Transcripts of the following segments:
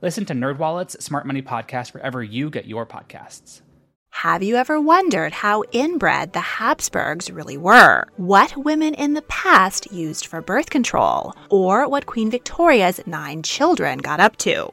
Listen to NerdWallet's Smart Money Podcast wherever you get your podcasts. Have you ever wondered how inbred the Habsburgs really were? What women in the past used for birth control? Or what Queen Victoria's nine children got up to?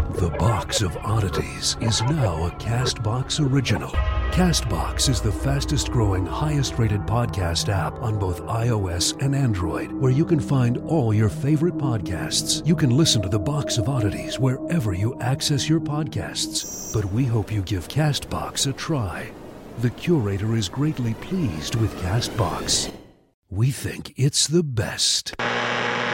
The Box of Oddities is now a Castbox original. Castbox is the fastest growing, highest rated podcast app on both iOS and Android, where you can find all your favorite podcasts. You can listen to The Box of Oddities wherever you access your podcasts. But we hope you give Castbox a try. The curator is greatly pleased with Castbox. We think it's the best.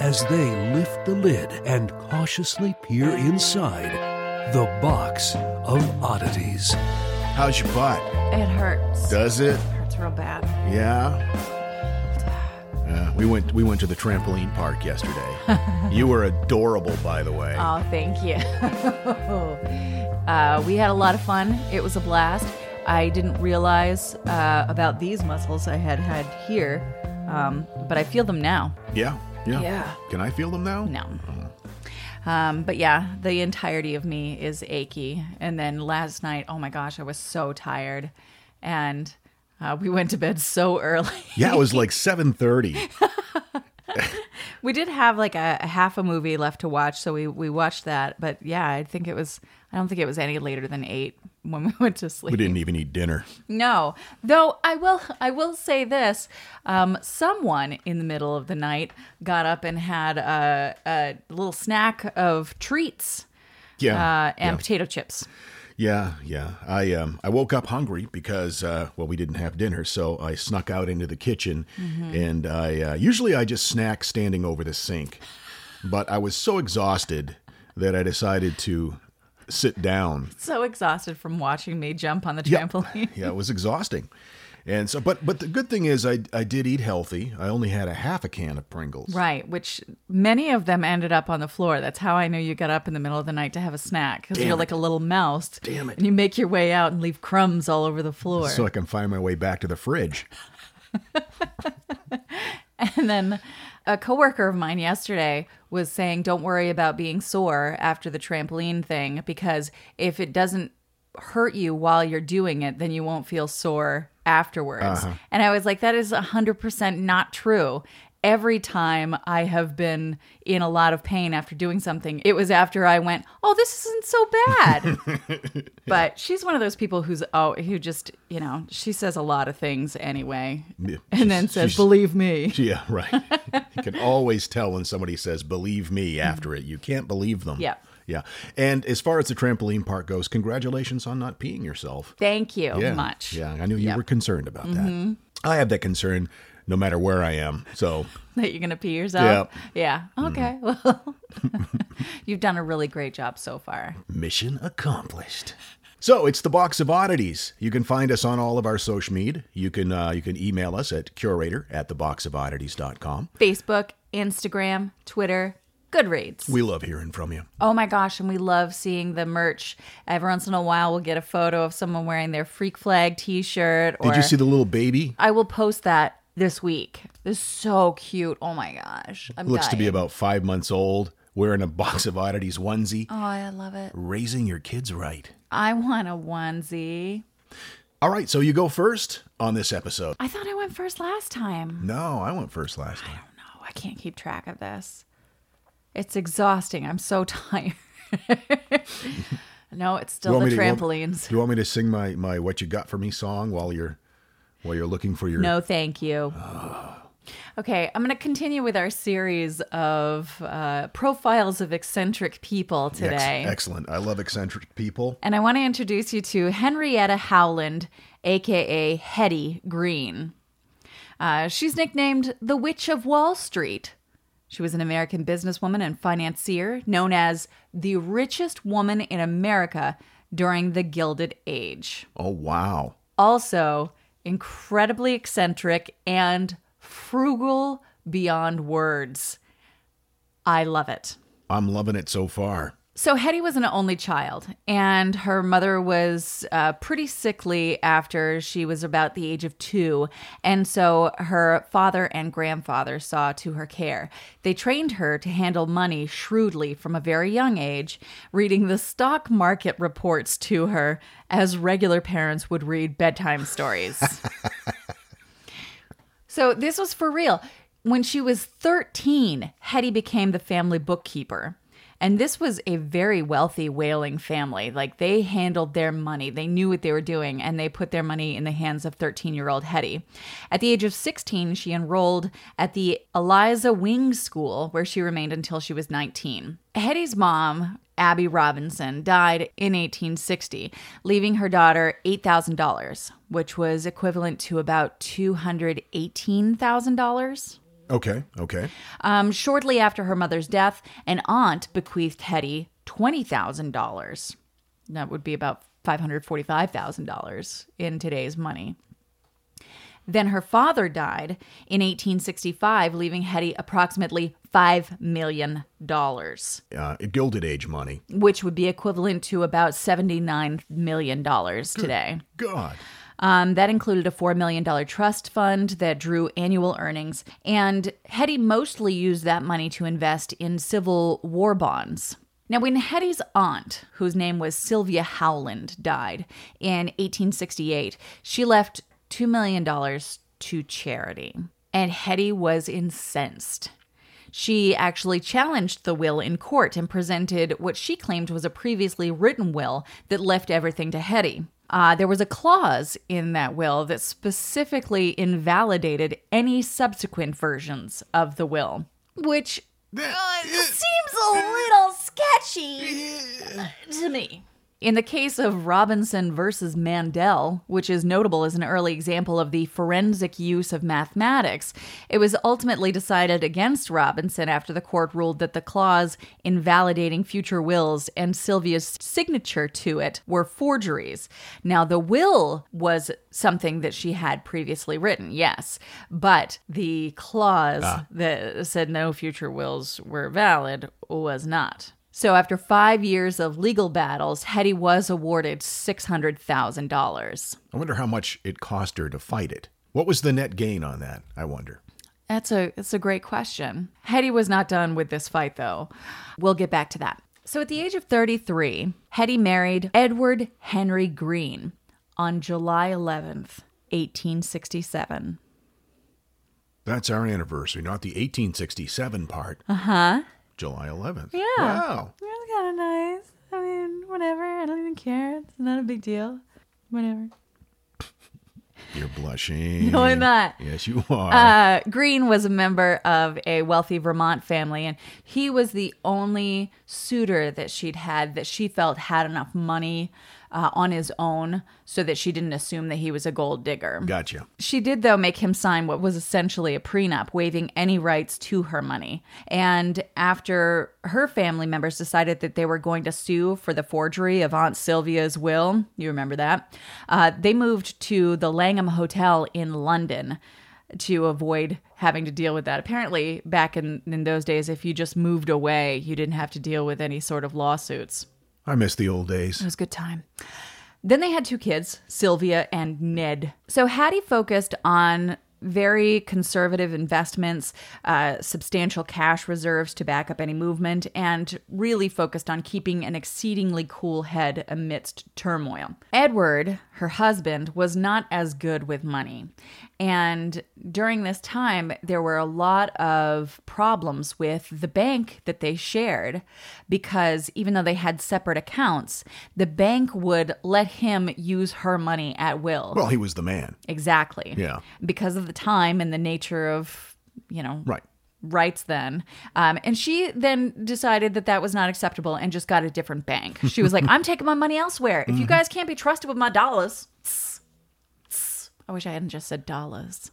as they lift the lid and cautiously peer inside the box of oddities. How's your butt? It hurts. Does it? hurts real bad. Yeah. Yeah, we went we went to the trampoline park yesterday. you were adorable, by the way. Oh, thank you. uh, we had a lot of fun. It was a blast. I didn't realize uh, about these muscles I had had here, um, but I feel them now. Yeah, yeah. Yeah. Can I feel them now? No. Um, but yeah, the entirety of me is achy. And then last night, oh my gosh, I was so tired, and uh, we went to bed so early. Yeah, it was like seven thirty. we did have like a, a half a movie left to watch, so we we watched that. But yeah, I think it was. I don't think it was any later than eight when we went to sleep. We didn't even eat dinner. No, though I will. I will say this: um, someone in the middle of the night got up and had a, a little snack of treats Yeah. uh, and yeah. potato chips. Yeah, yeah. I um I woke up hungry because uh well we didn't have dinner, so I snuck out into the kitchen Mm-hmm. and I uh, usually I just snack standing over the sink. But I was so exhausted that I decided to sit down. So exhausted from watching me jump on the trampoline. Yeah, it was exhausting. And so but but the good thing is I I did eat healthy. I only had a half a can of Pringles. Right, which many of them ended up on the floor. That's how I knew you got up in the middle of the night to have a snack because you're it. like a little mouse. Damn it. And you make your way out and leave crumbs all over the floor. So I can find my way back to the fridge. And then a coworker of mine yesterday was saying, "Don't worry about being sore after the trampoline thing because if it doesn't hurt you while you're doing it, then you won't feel sore afterwards." Uh-huh. And I was like, "That is 100% not true." Every time I have been in a lot of pain after doing something, it was after I went, "Oh, this isn't so bad." But she's one of those people who's oh, who just you know she says a lot of things anyway, Yeah, and then says, "Believe me." Yeah, right. you can always tell when somebody says "believe me" after it. You can't believe them. Yeah. yeah. And as far as the trampoline park goes, congratulations on not peeing yourself. Thank you Yeah, much. Yeah, I knew you Yep. Mm-hmm. were concerned about that. I have that concern no matter where I am. So That you're gonna pee yourself. Yeah. Mm-hmm. Okay. Well, you've done a really great job so far. mission accomplished. So it's the box of oddities. You can find us on all of our social media. You can uh, you can email us at curator at theboxofoddities.com. Facebook, Instagram, Twitter, Goodreads. We love hearing from you. oh my gosh, and we love seeing the merch. Every once in a while, we'll get a photo of someone wearing their Freak Flag T-shirt. Or Did you see the little baby? I will post that this week. This is so cute. Oh my gosh. I'm Looks to be about five months old, wearing a box of oddities onesie, Oh, I love it. raising your kids right. I want a onesie. All right, so you go first on this episode. I thought I went first last time. No, I went first last time. No, I can't keep track of this. It's exhausting. I'm so tired. no, it's still the want me to- you trampolines. Do you want me to sing my, my "What You Got for Me" song while you're while you're looking for your? No, thank you. Okay, I'm going to continue with our series of uh, profiles of eccentric people Ex- today. excellent. I love eccentric people. And I want to introduce you to Henrietta Howland, aka Hetty Green. Uh, she's nicknamed the Witch of Wall Street. She was an American businesswoman and financier known as the richest woman in America during the Gilded Age. Oh wow. Also, incredibly eccentric and frugal beyond words. I love it. I'm loving it so far. So Hetty was an only child, and her mother was uh, pretty sickly after she was about the age of two, and so her father and grandfather saw to her care. They trained her to handle money shrewdly from a very young age, reading the stock market reports to her as regular parents would read bedtime stories. So this was for real. When she was 13, Hetty became the family bookkeeper. And this was a very wealthy whaling family. Like they handled their money, they knew what they were doing, and they put their money in the hands of 13 year old Hetty. At the age of 16, she enrolled at the Eliza Wing School, where she remained until she was 19. Hetty's mom, Abby Robinson, died in 1860, leaving her daughter $8,000, which was equivalent to about $218,000. Okay. Okay. Um, shortly after her mother's death, an aunt bequeathed Hetty $20,000. That would be about $545,000 in today's money. Then her father died in 1865, leaving Hetty approximately $5 million, Uh, Gilded Age money. which would be equivalent to about $79 million today. God. Um, that included a $4 million trust fund that drew annual earnings, and Hetty mostly used that money to invest in Civil War bonds. Now, when Hetty's aunt, whose name was Sylvia Howland, died in 1868, she left $2 million to charity, and Hetty was incensed. She actually challenged the will in court and presented what she claimed was a previously written will that left everything to Hetty. Uh, there was a clause in that will that specifically invalidated any subsequent versions of the will, which uh, seems a little sketchy to me. In the case of Robinson versus Mandell, which is notable as an early example of the forensic use of mathematics, it was ultimately decided against Robinson after the court ruled that the clause invalidating future wills and Sylvia's signature to it were forgeries. Now, the will was something that she had previously written, yes, but the clause ah. that said no future wills were valid was not. So, after five years of legal battles, Hetty was awarded $600,000. I wonder how much it cost her to fight it. What was the net gain on that? I wonder. That's a, that's a great question. Hetty was not done with this fight, though. We'll get back to that. So, at the age of 33, Hetty married Edward Henry Green on July 11th, 1867. That's our anniversary, not the 1867 part. Uh huh. July 11th. Yeah. Wow. That's kind of nice. I mean, whatever. I don't even care. It's not a big deal. Whatever. You're blushing. No, I'm not. Yes, you are. Uh, Green was a member of a wealthy Vermont family, and he was the only suitor that she'd had that she felt had enough money uh, on his own so that she didn't assume that he was a gold digger. gotcha. She did, though, make him sign what was essentially a prenup, waiving any rights to her money. And after her family members decided that they were going to sue for the forgery of Aunt Sylvia's will, you remember that, uh, they moved to the Langham Hotel in London to avoid having to deal with that. Apparently, back in, in those days, if you just moved away, you didn't have to deal with any sort of lawsuits. I miss the old days. It was a good time. Then they had two kids, Sylvia and Ned. So Hattie focused on very conservative investments, uh, substantial cash reserves to back up any movement, and really focused on keeping an exceedingly cool head amidst turmoil. Edward, her husband, was not as good with money. And during this time, there were a lot of problems with the bank that they shared because even though they had separate accounts, the bank would let him use her money at will. Well, he was the man. exactly. Yeah. Because of the time and the nature of, you know, Right. Rights then. Um, and she then decided that that was not acceptable and just got a different bank. She was like, I'm taking my money elsewhere. If you guys can't be trusted with my dollars. tss, tss. I wish I hadn't just said dollars.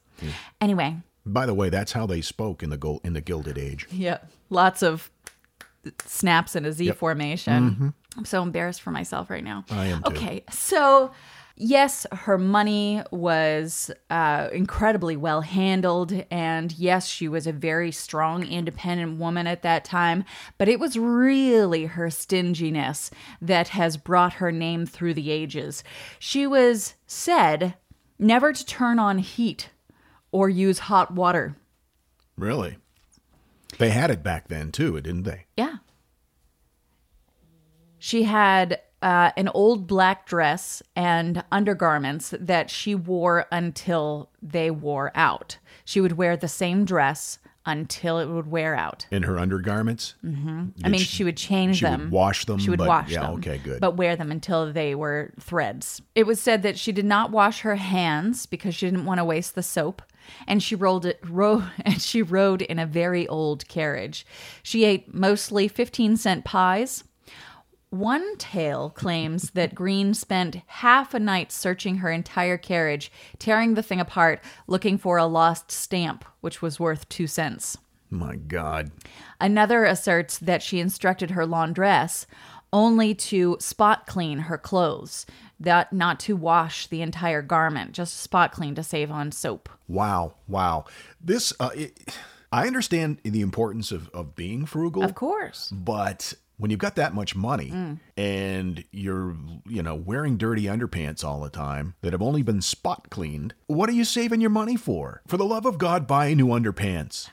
Anyway, By the way, that's how they spoke in the gold in the Gilded Age. yeah, lots of snaps in a Z formation. I'm so embarrassed for myself right now. I am too. Okay, so yes, her money was uh, incredibly well handled, and yes, she was a very strong, independent woman at that time. But it was really her stinginess that has brought her name through the ages. She was said never to turn on heat or use hot water. Really? They had it back then too, didn't they? Yeah. She had uh, an old black dress and undergarments that she wore until they wore out. She would wear the same dress until it would wear out. In her undergarments? Mm-hmm. I mean, she, would change she would them. wash them, She would but- wash yeah, them. okay, good. But wear them until they were threads. It was said that she did not wash her hands because she didn't want to waste the soap. And she rolled it, ro- and she rode in a very old carriage. She ate mostly 15 cent pies. One tale claims that Green spent half a night searching her entire carriage, tearing the thing apart, looking for a lost stamp, which was worth two cents. My God. Another asserts that she instructed her laundress only to spot clean her clothes, that not to wash the entire garment, just spot clean to save on soap. Wow. Wow. This, uh, it, I understand the importance of, of being frugal. Of course. But when you've got that much money Mm. and you're, you know, wearing dirty underpants all the time that have only been spot cleaned, what are you saving your money for? For the love of God, buy new underpants.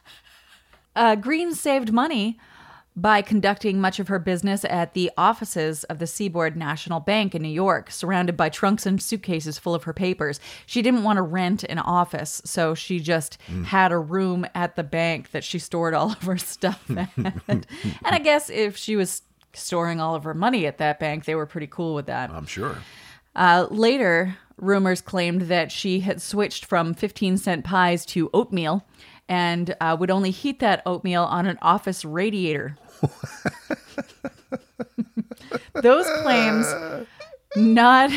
Uh, Green saved money by conducting much of her business at the offices of the Seaboard National Bank in New York, surrounded by trunks and suitcases full of her papers. She didn't want to rent an office, so she just had a room at the bank that she stored all of her stuff at. and I guess if she was storing all of her money at that bank, they were pretty cool with that. I'm sure. Uh, later, rumors claimed that she had switched from 15 cent pies to oatmeal and uh, would only heat that oatmeal on an office radiator. Those claims not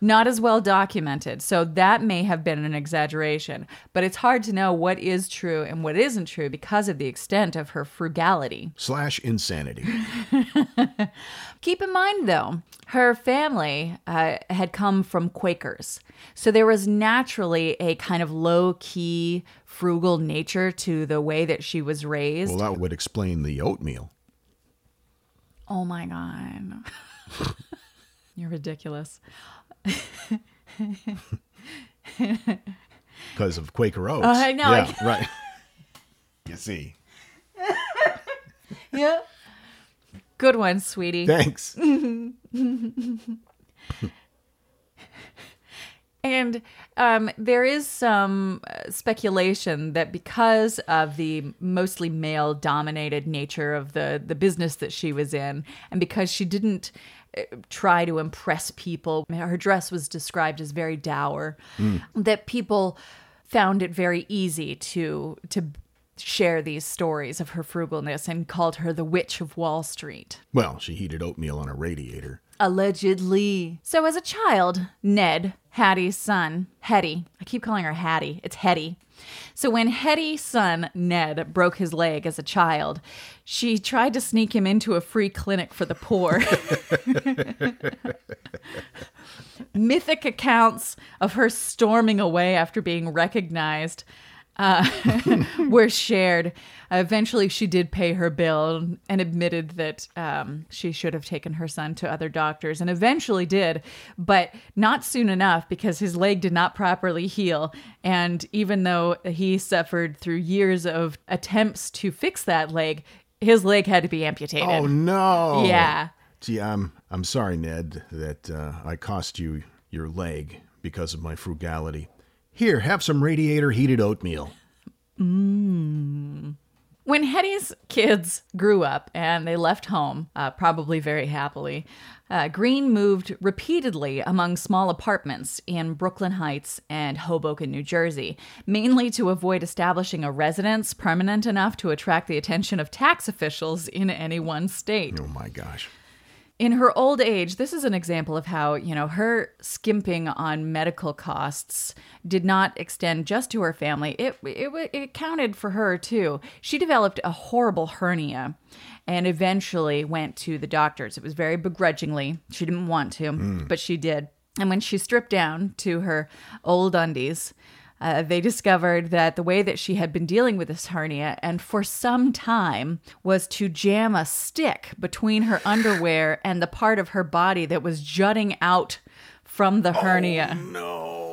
not as well documented. So that may have been an exaggeration, but it's hard to know what is true and what isn't true because of the extent of her frugality. Slash insanity. Keep in mind, though, her family uh, had come from Quakers. So there was naturally a kind of low key, frugal nature to the way that she was raised. well, that would explain the oatmeal. oh my God. You're ridiculous. Because of Quaker Oats. I know, Yeah, right. You see. Yeah. Good one, sweetie. Thanks. And um, there is some uh, speculation that because of the mostly male dominated nature of the, the business that she was in, and because she didn't Eh, try to impress people, her dress was described as very dour, that people found it very easy to to share these stories of her frugalness and called her the witch of Wall Street. Well, she heated oatmeal on a radiator. Allegedly. So, as a child, Ned, Hattie's son, Hetty, I keep calling her Hattie, it's Hetty. So, when Hetty's son, Ned, broke his leg as a child, she tried to sneak him into a free clinic for the poor. Mythic accounts of her storming away after being recognized were shared. eventually, she did pay her bill and admitted that um, she should have taken her son to other doctors, and eventually did, but not soon enough because his leg did not properly heal. And even though he suffered through years of attempts to fix that leg, his leg had to be amputated. Oh no. Yeah. Gee, I'm I'm sorry, Ned, that uh, I cost you your leg because of my frugality. Here, have some radiator heated oatmeal. When Hetty's kids grew up and they left home, uh, probably very happily, uh, Green moved repeatedly among small apartments in Brooklyn Heights and Hoboken, New Jersey, mainly to avoid establishing a residence permanent enough to attract the attention of tax officials in any one state. Oh my gosh. In her old age, this is an example of how, you know, her skimping on medical costs did not extend just to her family. It, it, it counted for her too. She developed a horrible hernia and eventually went to the doctors. It was very begrudgingly. She didn't want to, hmm. but she did. And when she stripped down to her old undies, uh, they discovered that the way that she had been dealing with this hernia and for some time was to jam a stick between her underwear and the part of her body that was jutting out from the hernia. No.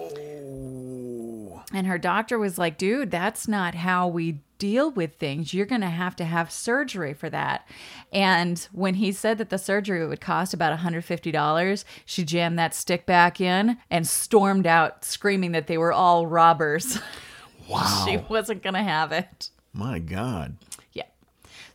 And her doctor was like, dude, that's not how we deal with things. You're going to have to have surgery for that. And when he said that the surgery would cost about $150, she jammed that stick back in and stormed out screaming that they were all robbers. Wow. she wasn't going to have it. My God.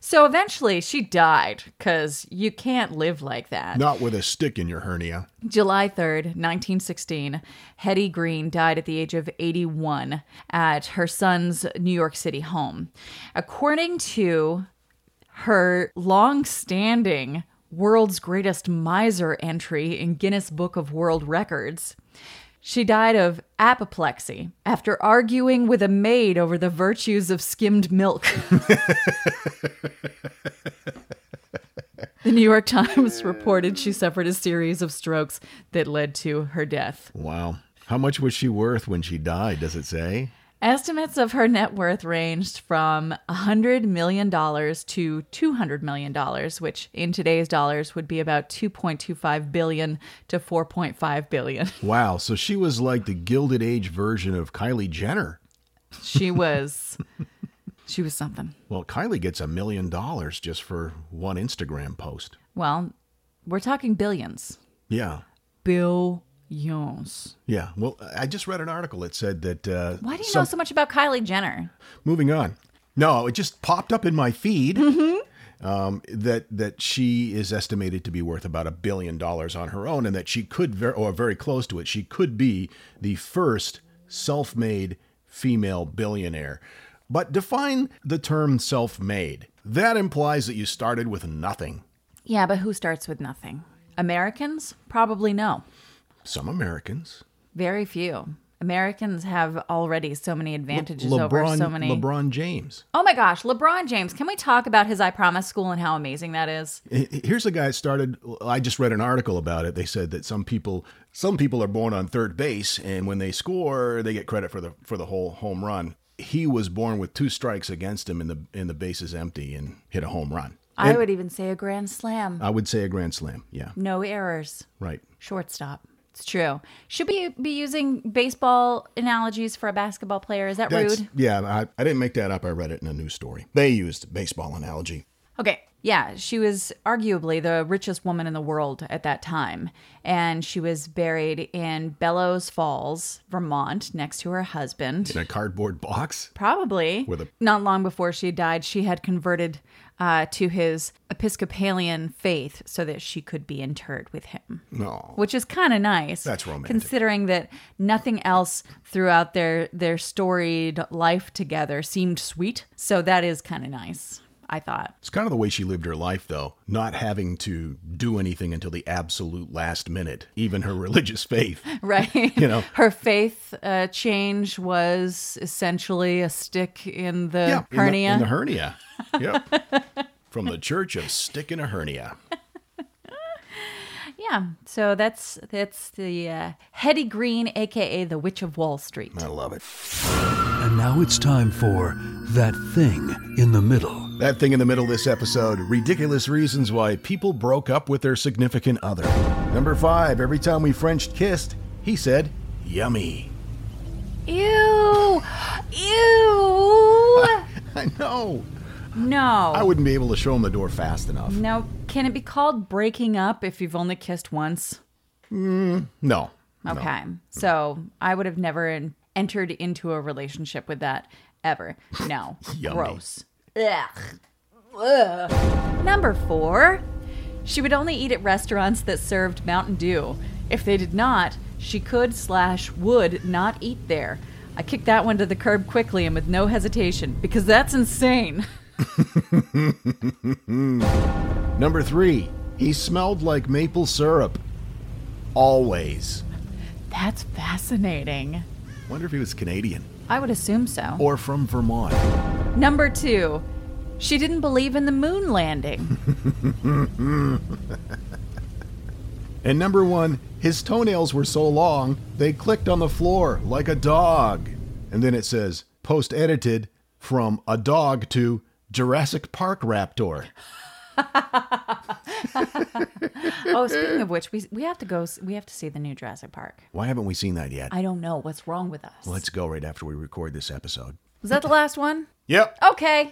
So eventually she died because you can't live like that. Not with a stick in your hernia. July 3rd, 1916, Hetty Green died at the age of 81 at her son's New York City home. According to her long standing world's greatest miser entry in Guinness Book of World Records, she died of apoplexy after arguing with a maid over the virtues of skimmed milk. The New York Times reported she suffered a series of strokes that led to her death. Wow. How much was she worth when she died? Does it say? Estimates of her net worth ranged from $100 million to $200 million, which in today's dollars would be about 2.25 billion to 4.5 billion. Wow. So she was like the Gilded Age version of Kylie Jenner. She was she was something. Well, Kylie gets a million dollars just for one Instagram post. Well, we're talking billions. Yeah. Billions. Yeah. Well, I just read an article that said that. Uh, Why do you some- know so much about Kylie Jenner? Moving on. No, it just popped up in my feed. Um, that that she is estimated to be worth about a billion dollars on her own, and that she could, ver- or very close to it, she could be the first self-made female billionaire. But define the term self-made. That implies that you started with nothing. Yeah, but who starts with nothing? Americans? Probably no. Some Americans. Very few. Americans have already so many advantages over LeBron, so many. LeBron James. Oh my gosh, LeBron James. Can we talk about his I Promise School and how amazing that is? Here's a guy that started. I just read an article about it. They said that some people, some people are born on third base, and when they score, they get credit for the for the whole home run. He was born with two strikes against him, in the in the bases empty, and hit a home run. I And would even say a grand slam. I would say a grand slam. Yeah, No errors. right. Shortstop. It's true. Should we be using baseball analogies for a basketball player? Is that That's, rude? yeah, I, I didn't make that up. I read it in a news story. They used baseball analogy. Okay. Yeah, she was arguably the richest woman in the world at that time. And she was buried in Bellows Falls, Vermont, next to her husband. In a cardboard box. Probably. With a- Not long before she died, she had converted uh, to his Episcopalian faith so that she could be interred with him. No. Which is kind of nice. That's romantic. Considering that nothing else throughout their their storied life together seemed sweet. So that is kind of nice, I thought. It's kind of the way she lived her life, though, not having to do anything until the absolute last minute, even her religious faith. Right. You know. her faith uh, change was essentially a stick in the Yeah, in the- hernia. In the, hernia. Yep. From the Church of Stick in a Hernia. Yeah, so that's that's the uh, Hetty Green, aka the Witch of Wall Street. I love it. And now it's time for That Thing in the Middle. That thing in the middle of this episode ridiculous reasons why people broke up with their significant other. Number five, every time we French kissed, he said, yummy. Ew. Ew. I know. No. I wouldn't be able to show him the door fast enough. Now, can it be called breaking up if you've only kissed once? Mm, no. No. Okay. So I would have never entered into a relationship with that ever. No. Yummy. Gross. Ugh. Ugh. Number four, she would only eat at restaurants that served Mountain Dew. If they did not, she could slash would not eat there. I kicked that one to the curb quickly and with no hesitation because that's insane. Number three, he smelled like maple syrup. Always. That's fascinating. Wonder if he was Canadian I would assume so. or from Vermont. Number two, she didn't believe in the moon landing. And number one, his toenails were so long they clicked on the floor like a dog. And then it says, post edited from a dog to Jurassic Park Raptor. oh, speaking of which, we we have to go. We have to see the new Jurassic Park. Why haven't we seen that yet? I don't know what's wrong with us. Let's go right after we record this episode. Was that the last one? Yep. Okay.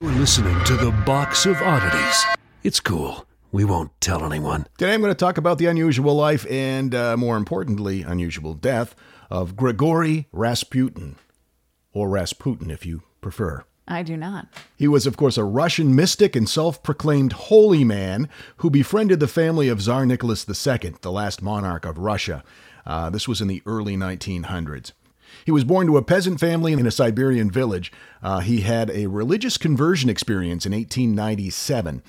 You're listening to the Box of Oddities. It's cool. We won't tell anyone. Today I'm going to talk about the unusual life and, uh, more importantly, unusual death of Grigory Rasputin, or Rasputin if you prefer. I do not. He was, of course, a Russian mystic and self proclaimed holy man who befriended the family of Tsar Nicholas II, the last monarch of Russia. Uh, this was in the early 1900s. He was born to a peasant family in a Siberian village. Uh, he had a religious conversion experience in 1897.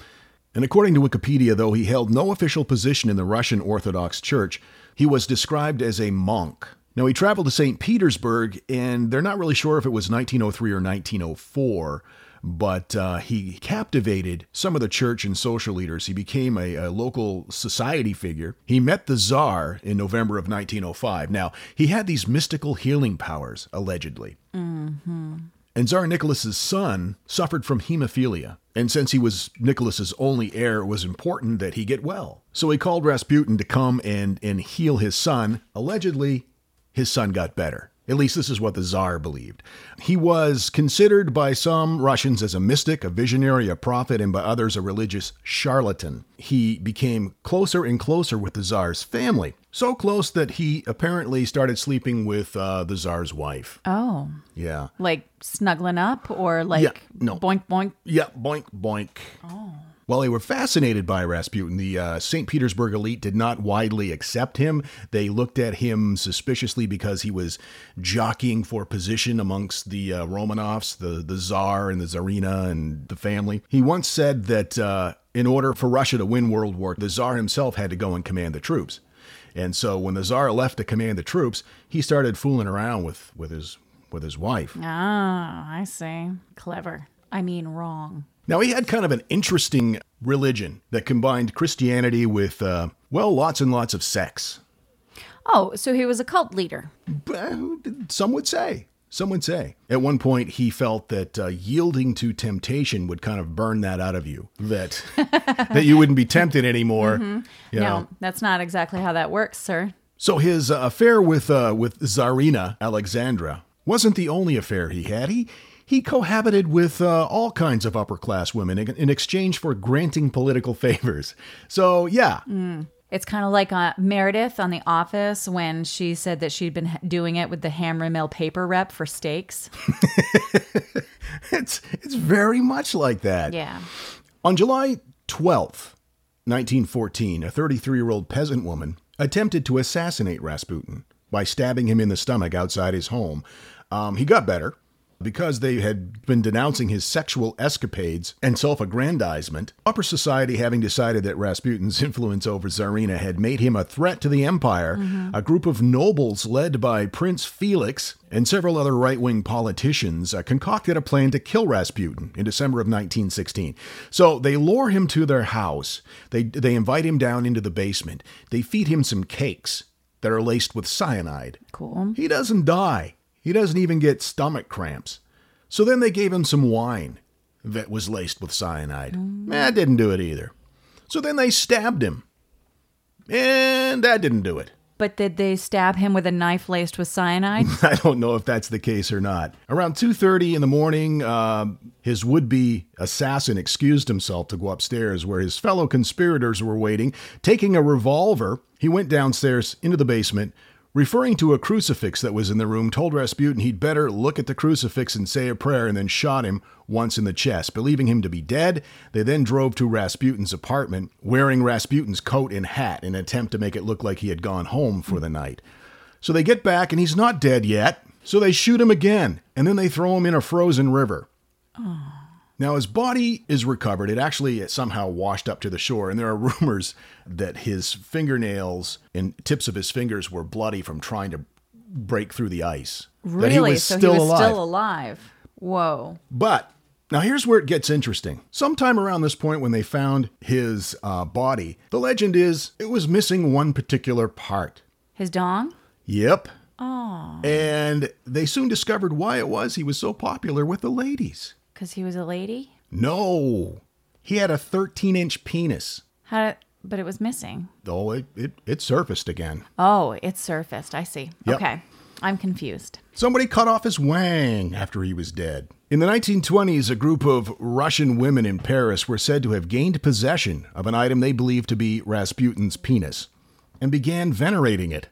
And according to Wikipedia, though he held no official position in the Russian Orthodox Church, he was described as a monk. Now, he traveled to St. Petersburg, and they're not really sure if it was 1903 or 1904, but uh, he captivated some of the church and social leaders. He became a, a local society figure. He met the Tsar in November of 1905. Now, he had these mystical healing powers, allegedly. And Tsar Nicholas's son suffered from hemophilia. And since he was Nicholas's only heir, it was important that he get well. So he called Rasputin to come and, and heal his son. Allegedly, his son got better. At least this is what the Tsar believed. He was considered by some Russians as a mystic, a visionary, a prophet, and by others a religious charlatan. He became closer and closer with the Tsar's family. So close that he apparently started sleeping with uh, the Tsar's wife. Oh, Yeah. like snuggling up or like Yeah, no. boink boink. Yeah, boink, boink. Oh. While they were fascinated by Rasputin, the uh, St. Petersburg elite did not widely accept him. They looked at him suspiciously because he was jockeying for position amongst the uh, Romanovs, the, the Tsar and the Tsarina and the family. He once said that uh, in order for Russia to win World War, the Tsar himself had to go and command the troops. And so when the Tsar left to command the troops, he started fooling around with, with his with his wife. Ah, I see. Clever. I mean, wrong. Now, he had kind of an interesting religion that combined Christianity with, uh, well, lots and lots of sex. Oh, so he was a cult leader. Uh, Some would say. Some would say. At one point, he felt that uh, yielding to temptation would kind of burn that out of you, that that you wouldn't be tempted anymore. You know. No, that's not exactly how that works, sir. So his uh, affair with uh, with Tsarina Alexandra wasn't the only affair he had. He he cohabited with uh, all kinds of upper class women in, in exchange for granting political favors. So yeah, It's kind of like uh, Meredith on The Office when she said that she'd been doing it with the Hammermill paper rep for steaks. it's it's very much like that. Yeah. On July 12th, 1914, a 33 year old peasant woman attempted to assassinate Rasputin by stabbing him in the stomach outside his home. Um, he got better. Because they had been denouncing his sexual escapades and self aggrandizement, upper society, having decided that Rasputin's influence over Tsarina had made him a threat to the empire, a group of nobles led by Prince Felix and several other right wing politicians uh, concocted a plan to kill Rasputin in December of 1916. So they lure him to their house, they, they invite him down into the basement, they feed him some cakes that are laced with cyanide. Cool. He doesn't die. He doesn't even get stomach cramps. So then they gave him some wine that was laced with cyanide. That didn't do it either. So then they stabbed him. And that didn't do it. But did they stab him with a knife laced with cyanide? I don't know if that's the case or not. Around 2:30 in the morning, uh, his would-be assassin excused himself to go upstairs where his fellow conspirators were waiting. Taking a revolver, he went downstairs into the basement, referring to a crucifix that was in the room, told Rasputin he'd better look at the crucifix and say a prayer, and then shot him once in the chest. Believing him to be dead, they then drove to Rasputin's apartment, wearing Rasputin's coat and hat in an attempt to make it look like he had gone home for the night. So they get back, and he's not dead yet. So they shoot him again, and then they throw him in a frozen river. Now, his body is recovered. It actually somehow washed up to the shore, and there are rumors that his fingernails and tips of his fingers were bloody from trying to break through the ice. That he really? was so still he was alive. still alive. Whoa. But now here's where it gets interesting. Sometime around this point, when they found his uh, body, the legend is it was missing one particular part. His dong? Yep. And they soon discovered why it was he was so popular with the ladies. Because he was a lady? No, he had a 13 inch penis. How? But it was missing. Oh, it, it, it surfaced again. Oh, it surfaced. I see. Yep. Okay. I'm confused. Somebody cut off his wang after he was dead. In the 1920s, a group of Russian women in Paris were said to have gained possession of an item they believed to be Rasputin's penis and began venerating it.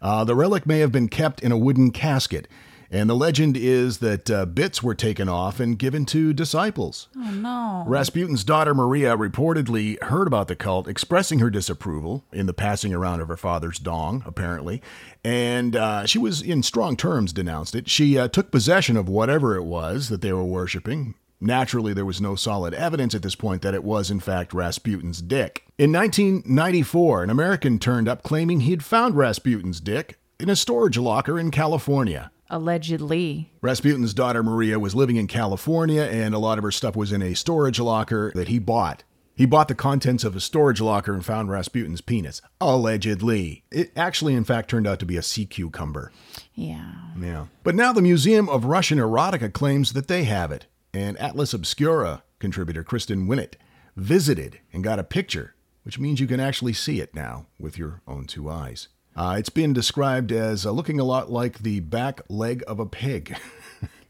Uh, the relic may have been kept in a wooden casket, and the legend is that uh, bits were taken off and given to disciples. Oh, no. Rasputin's daughter Maria reportedly heard about the cult, expressing her disapproval in the passing around of her father's dong, apparently, and uh, she was in strong terms denounced it. She uh, took possession of whatever it was that they were worshiping. Naturally, there was no solid evidence at this point that it was, in fact, Rasputin's dick. In 1994, an American turned up claiming he'd found Rasputin's dick in a storage locker in California. Allegedly. Rasputin's daughter Maria was living in California, and a lot of her stuff was in a storage locker that he bought. He bought the contents of a storage locker and found Rasputin's penis. Allegedly. It actually, in fact, turned out to be a sea cucumber. Yeah. Yeah. But now the Museum of Russian Erotica claims that they have it. And Atlas Obscura contributor Kristen Winnett visited and got a picture, which means you can actually see it now with your own two eyes. Uh, it's been described as uh, looking a lot like the back leg of a pig.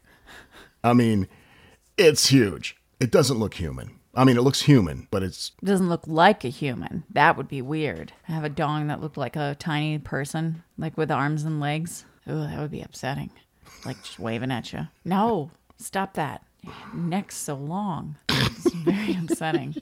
I mean, it's huge. It doesn't look human. I mean, it looks human, but it's Doesn't look like a human. That would be weird. I have a dong that looked like a tiny person, like with arms and legs. Oh, that would be upsetting. Like just waving at you. No, stop that. Neck's so long. It's very upsetting.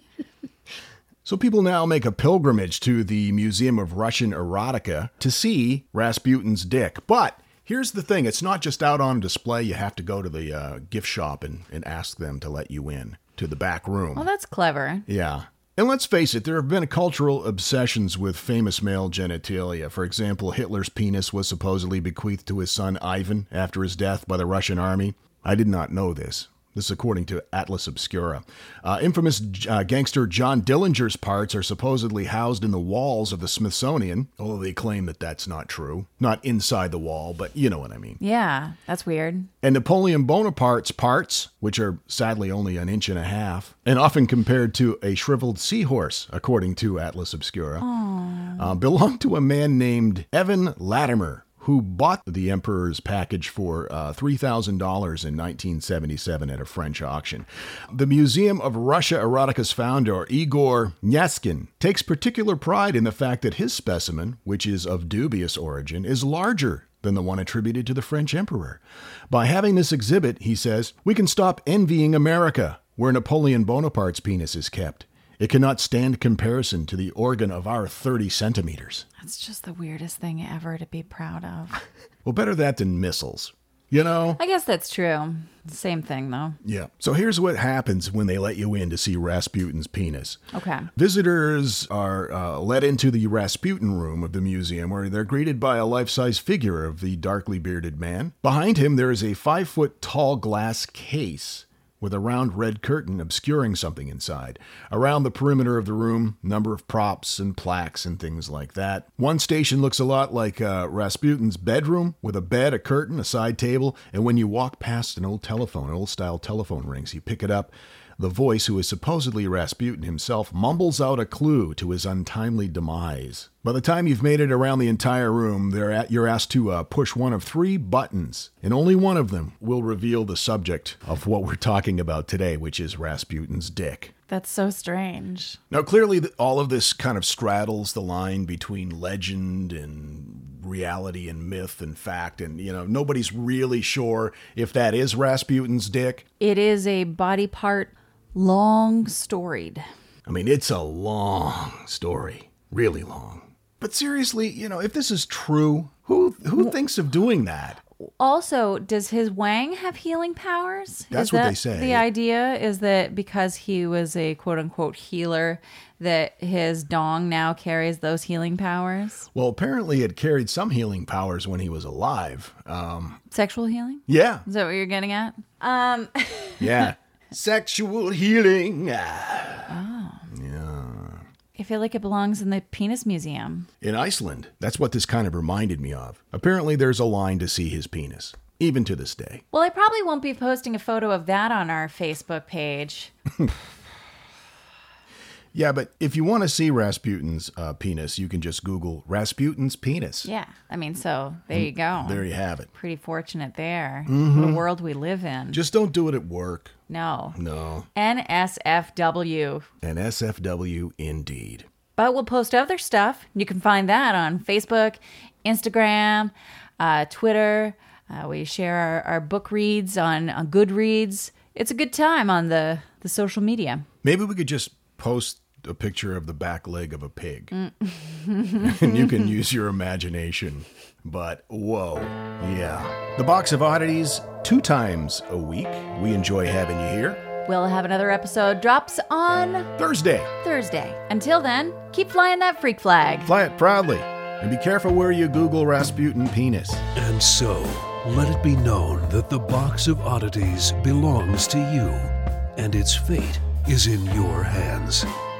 So people now make a pilgrimage to the Museum of Russian Erotica to see Rasputin's dick. But here's the thing it's not just out on display. You have to go to the uh, gift shop and, and ask them to let you in to the back room. Well, that's clever. Yeah. And let's face it, there have been cultural obsessions with famous male genitalia. For example, Hitler's penis was supposedly bequeathed to his son Ivan after his death by the Russian army. I did not know this. This is according to Atlas Obscura. Uh, infamous uh, gangster John Dillinger's parts are supposedly housed in the walls of the Smithsonian, although they claim that that's not true. Not inside the wall, but you know what I mean. Yeah, that's weird. And Napoleon Bonaparte's parts, which are sadly only an inch and a half, and often compared to a shriveled seahorse, according to Atlas Obscura, uh, belong to a man named Evan Lattimer, who bought the Emperor's package for uh, $3,000 in 1977 at a French auction. The Museum of Russia Erotica's founder, Igor Knyazkin, takes particular pride in the fact that his specimen, which is of dubious origin, is larger than the one attributed to the French emperor. By having this exhibit, he says, we can stop envying America, where Napoleon Bonaparte's penis is kept. It cannot stand comparison to the organ of our 30 centimeters. That's just the weirdest thing ever to be proud of. Well, better that than missiles. You know? I guess that's true. Same thing, though. Yeah. So here's what happens when they let you in to see Rasputin's penis. Okay. Visitors are uh, led into the Rasputin room of the museum where they're greeted by a life size figure of the darkly bearded man. Behind him, there is a five foot tall glass case with a round red curtain obscuring something inside. Around the perimeter of the room, number of props and plaques and things like that. One station looks a lot like uh, Rasputin's bedroom, with a bed, a curtain, a side table, and when you walk past an old telephone, an old style telephone rings, you pick it up. The voice, who is supposedly Rasputin himself, mumbles out a clue to his untimely demise. By the time you've made it around the entire room, at, you're asked to uh, push one of three buttons, and only one of them will reveal the subject of what we're talking about today, which is Rasputin's dick. That's so strange. Now, clearly, all of this kind of straddles the line between legend and reality and myth and fact, and you know, nobody's really sure if that is Rasputin's dick. It is a body part long storied. I mean, it's a long story, really long. But seriously, you know, if this is true, who who thinks of doing that? Also, does his Wang have healing powers? That's what they say. The idea is that because he was a quote unquote healer, that his dong now carries those healing powers. Well, apparently it carried some healing powers when he was alive. Um, Sexual healing? yeah, Is that what you're getting at? Um, yeah. Sexual healing. Ah. I feel like it belongs in the penis museum. In Iceland, that's what this kind of reminded me of. Apparently, there's a line to see his penis, even to this day. Well, I probably won't be posting a photo of that on our Facebook page. Yeah, but if you want to see Rasputin's uh, penis, you can just Google Rasputin's penis. Yeah, I mean, so there you go. There you have it. Pretty fortunate there. What a world we live in. Just don't do it at work. No. No. NSFW. NSFW indeed. But we'll post other stuff. You can find that on Facebook, Instagram, uh, Twitter. Uh, we share our, our book reads on, on Goodreads. It's a good time on the, the social media. Maybe we could just post a picture of the back leg of a pig. and you can use your imagination. But whoa, yeah. The Box of Oddities, two times a week. We enjoy having you here. We'll have another episode drops on Thursday, Thursday. Until then, keep flying that freak flag. fly it proudly. And be careful where you Google Rasputin penis. And so, let it be known that the box of oddities belongs to you, and its fate is in your hands.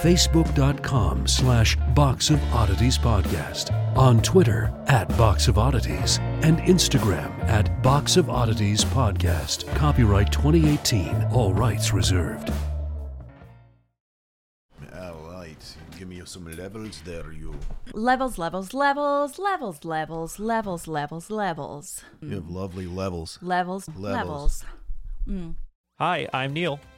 facebook.com slash box of oddities podcast on twitter at box of oddities and instagram at box of oddities podcast copyright 2018 all rights reserved All right. Give me some levels there, you. Levels, levels, levels, levels, levels, levels, levels, levels, You have lovely levels. levels, Levels. levels. Hmm. Hi, I'm Neil,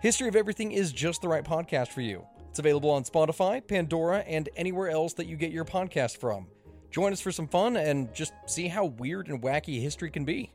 History of Everything is just the right podcast for you. It's available on Spotify, Pandora, and anywhere else that you get your podcast from. Join us for some fun and just see how weird and wacky history can be.